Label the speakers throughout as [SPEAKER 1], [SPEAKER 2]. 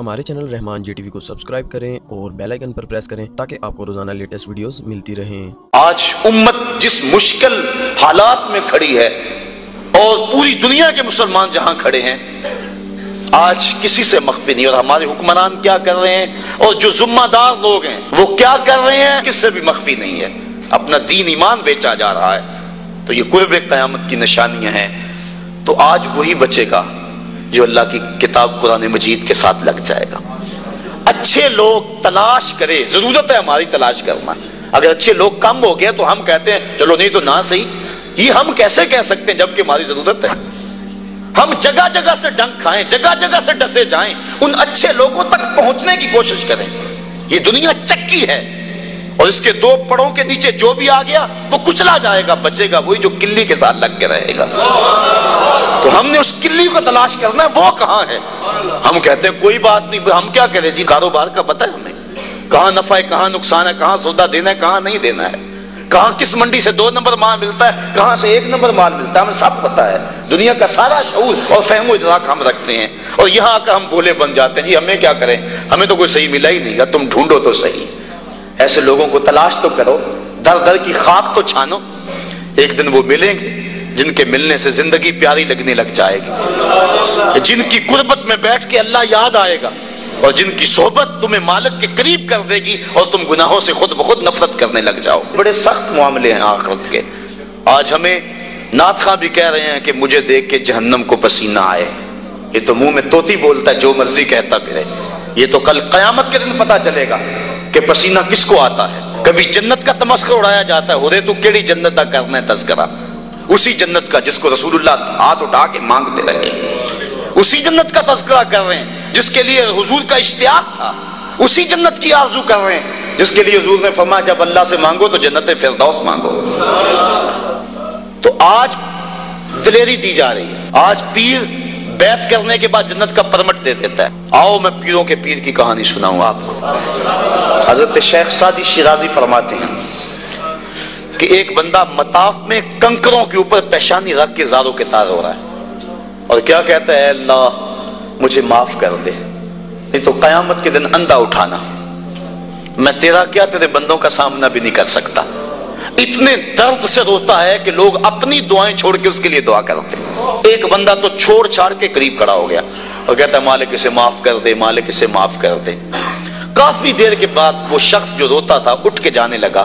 [SPEAKER 1] ہمارے چینل رحمان جی T V کو subscribe کریں اور بیل آئیکن پر پریس کریں تاکہ آپ کو روزانہ لیٹسٹ ویڈیوز ملتی رہیں۔
[SPEAKER 2] آج امت جس مشکل حالات میں کھڑی ہے اور پوری دنیا کے مسلمان جہاں کھڑے ہیں، آج کسی سے مخفی نہیں، اور ہمارے حکمران کیا کر رہے ہیں؟ اور جو ذمہ دار لوگ ہیں، وہ کیا کر رہے ہیں؟ کس سے بھی مخفی نہیں ہے۔ اپنا دین ایمان بیچا جا رہا ہے۔ تو یہ قرب قیامت کی نشانیاں ہیں۔ تو آج وہی بچے گا۔ جو اللہ کی کتاب قرآن مجید کے ساتھ لگ جائے گا۔ اچھے لوگ تلاش کرے ضرورت ہے ہماری تلاش کرنا۔ اگر اچھے لوگ کم ہو گئے تو ہم کہتے ہیں، چلو نہیں تو نہ صحیح۔ یہ ہم کیسے کہہ سکتے ہیں جبکہ ہماری ضرورت ہے؟ ہم جگہ جگہ سے ڈنک کھائیں، جگہ جگہ سے ڈسے جائیں۔ ان اچھے لوگوں تک پہنچنے کی کوشش کریں۔ یہ دنیا چکی ہے۔ اور اس کے دو پڑوں کے نیچے جو بھی آ گیا، وہ کچلا جائے گا، بچے گا، وہی جو کلی کے ساتھ لگ کے رہے گا۔ تو ہم نے اس کلی کو تلاش کرنا ہے، وہ کہاں ہے؟ ہم کہتے ہیں، کوئی بات نہیں، ہم کیا کریں جی کاروبار کا پتہ ہے ہمیں۔ کہاں نفع ہے، کہاں نقصان ہے، کہاں سودا دینا ہے، کہاں نہیں دینا ہے۔ کہاں کس منڈی سے دو نمبر مال ملتا ہے، کہاں سے ایک نمبر مال ملتا ہے، ہمیں سب پتا ہے۔ دنیا کا سارا شعور اور فہم و ادراک ہم رکھتے ہیں۔ اور یہاں آ کر ہم بولے بن جاتے ہیں جی ہمیں کیا کریں؟ ہمیں تو کوئی صحیح ملا ہی نہیں۔ گا تم ڈھونڈو تو صحیح۔ ایسے لوگوں کو تلاش تو کرو، در در کی خاک تو چھانو۔ ایک دن وہ ملیں گے۔ جن کے ملنے سے زندگی پیاری لگنے لگ جائے گی۔ جن کی قربت میں بیٹھ کے اللہ یاد آئے گا اور جن کی صحبت تمہیں مالک کے قریب کر دے گی اور تم گناہوں سے خود بخود نفرت کرنے لگ جاؤ۔ بڑے سخت معاملے ہیں آخرت کے۔ آج ہمیں نعت خاں بھی کہہ رہے ہیں کہ مجھے دیکھ کے جہنم کو پسینہ آئے۔ یہ تو منہ میں توتی بولتا ہے، جو مرضی کہتا پھرے۔ یہ تو کل قیامت کے دن پتا چلے گا کہ پسینہ کس کو آتا ہے۔ کبھی جنت کا تمسکر اڑایا جاتا ہے، ہو رہے تو کیڑی جنت کا کرنا ہے تذکرہ۔ اسی جنت کا جس کو رسول اللہ ہاتھ اٹھا کے مانگتے رہے اسی جنت کا تذکرہ کر رہے ہیں، جس کے لیے حضور کا اشتیاق تھا۔ اسی جنت کی آرزو کر رہے ہیں، جس کے لیے حضور نے فرمایا، جب اللہ سے مانگو تو جنت فردوس مانگو۔ تو آج دلیری دی جا رہی ہے۔ آج پیر بیت کرنے کے بعد جنت کا پرمٹ دے دیتا ہے۔ آؤ، میں پیروں کے پیر کی کہانی سناؤں آپ کو۔ حضرت شیخ سادی شیرازی فرماتے ہیں کہ ایک بندہ مطاف میں کنکروں کے اوپر پیشانی رکھ کے زاروں کے تار ہو رہا ہے۔ اور کیا کہتا ہے؟ اللہ، مجھے معاف کر دے۔ نہیں تو قیامت کے دن اندھا اٹھانا۔ میں تیرا کیا تیرے بندوں کا سامنا بھی نہیں کر سکتا۔ اتنے درد سے روتا ہے کہ لوگ اپنی دعائیں چھوڑ کے اس کے لیے دعا کرتے ایک بندہ تو چھوڑ چھاڑ کے قریب کھڑا ہو گیا۔ اور کہتا ہے، مالک اسے معاف کر دے، مالک اسے معاف کر دے۔ کافی دیر کے بعد وہ شخص جو روتا تھا، اٹھ کے جانے لگا۔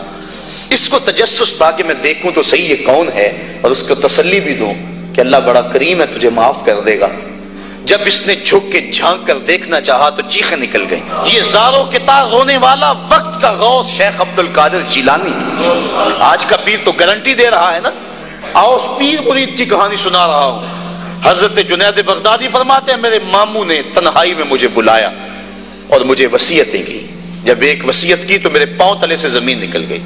[SPEAKER 2] اس کو تجسس تھا کہ میں دیکھوں تو صحیح یہ کون ہے اور اس کو تسلی بھی دوں کہ اللہ بڑا کریم ہے، تجھے معاف کر دے گا۔ جب اس نے جھک کے جھانک کر دیکھنا چاہا تو چیخیں نکل گئی یہ زاروں کے تار رونے والا وقت کا غوث شیخ عبد القادر جیلانی۔ آج کا پیر تو گارنٹی دے رہا ہے نا؟ آؤ پیر مرید کی کہانی سنا رہا ہوں۔ حضرت جنید بغدادی فرماتے ہیں، میرے ماموں نے تنہائی میں مجھے بلایا اور مجھے وسیعتیں کی۔ جب ایک وسیعت کی تو میرے پاؤں تلے سے زمین نکل گئی۔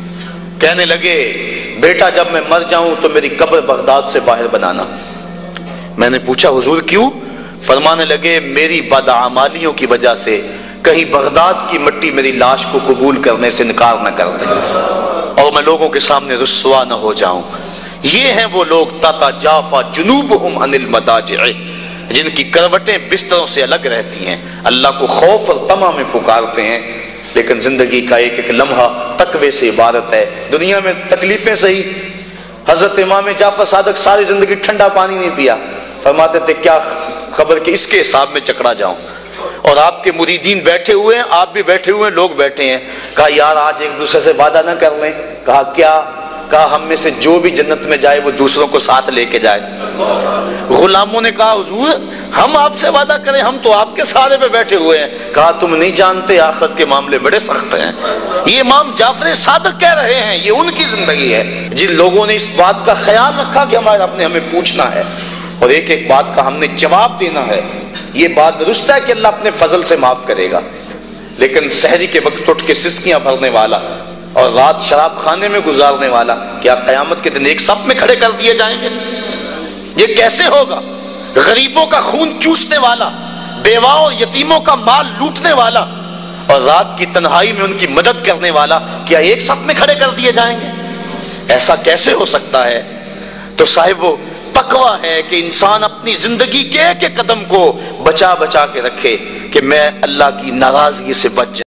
[SPEAKER 2] کہنے لگے، بیٹا جب میں مر جاؤں تو میری قبر بغداد سے باہر بنانا۔ میں نے پوچھا، حضور کیوں؟ فرمانے لگے، میری بدعمالیوں کی وجہ سے کہیں بغداد کی مٹی میری لاش کو قبول کرنے سے انکار نہ کر دے۔ اور میں لوگوں کے سامنے رسوا نہ ہو جاؤں۔ یہ ہیں وہ لوگ، تاتا جافا جنوبہم عن المداجع، جن کی کروٹیں بستروں سے الگ رہتی ہیں۔ اللہ کو خوف اور تما میں پکارتے ہیں، لیکن زندگی کا ایک ایک لمحہ تقوی سے عبادت ہے۔ دنیا میں تکلیفیں صحیح۔ حضرت امام جعفر صادق ساری زندگی ٹھنڈا پانی نہیں پیا۔ فرماتے تھے، کیا خبر کہ اس کے حساب میں چکڑا جاؤں؟ اور آپ کے مریدین بیٹھے ہوئے ہیں، آپ بھی بیٹھے ہوئے ہیں، لوگ بیٹھے ہیں۔ کہا، یار، آج ایک دوسرے سے وعدہ نہ کر لیں۔ کہا، کیا کہا ہم میں سے جو بھی جنت میں جائے وہ دوسروں کو ساتھ لے کے جائے۔ غلاموں نے کہا، حضور، ہم آپ سے وعدہ کریں، ہم تو آپ کے سارے پہ بیٹھے ہوئے ہیں۔ کہا، تم نہیں جانتے آخرت کے معاملے بڑے سخت ہیں۔ یہ امام جعفر صادق کہہ رہے ہیں، یہ ان کی زندگی ہے۔ جن لوگوں نے اس بات کا خیال رکھا کہ ہمارے اپنے ہمیں پوچھنا ہے۔ اور ایک ایک بات کا ہم نے جواب دینا ہے۔ یہ بات درست ہے کہ اللہ اپنے فضل سے معاف کرے گا۔ لیکن سحری کے وقت اٹھ کے سسکیاں بھرنے والا اور رات شراب خانے میں گزارنے والا کیا قیامت کے دن ایک سب میں کھڑے کر دیے جائیں گے؟ یہ کیسے ہوگا؟ غریبوں کا خون چوسنے والا بیواں اور یتیموں کا مال لوٹنے والا اور رات کی تنہائی میں ان کی مدد کرنے والا کیا ایک سب میں کھڑے کر دیے جائیں گے؟ ایسا کیسے ہو سکتا ہے؟ تو صاحب، وہ ہے کہ انسان اپنی زندگی کے ایک ایک قدم کو بچا بچا کے رکھے کہ میں اللہ کی ناراضگی سے بچ جاؤں۔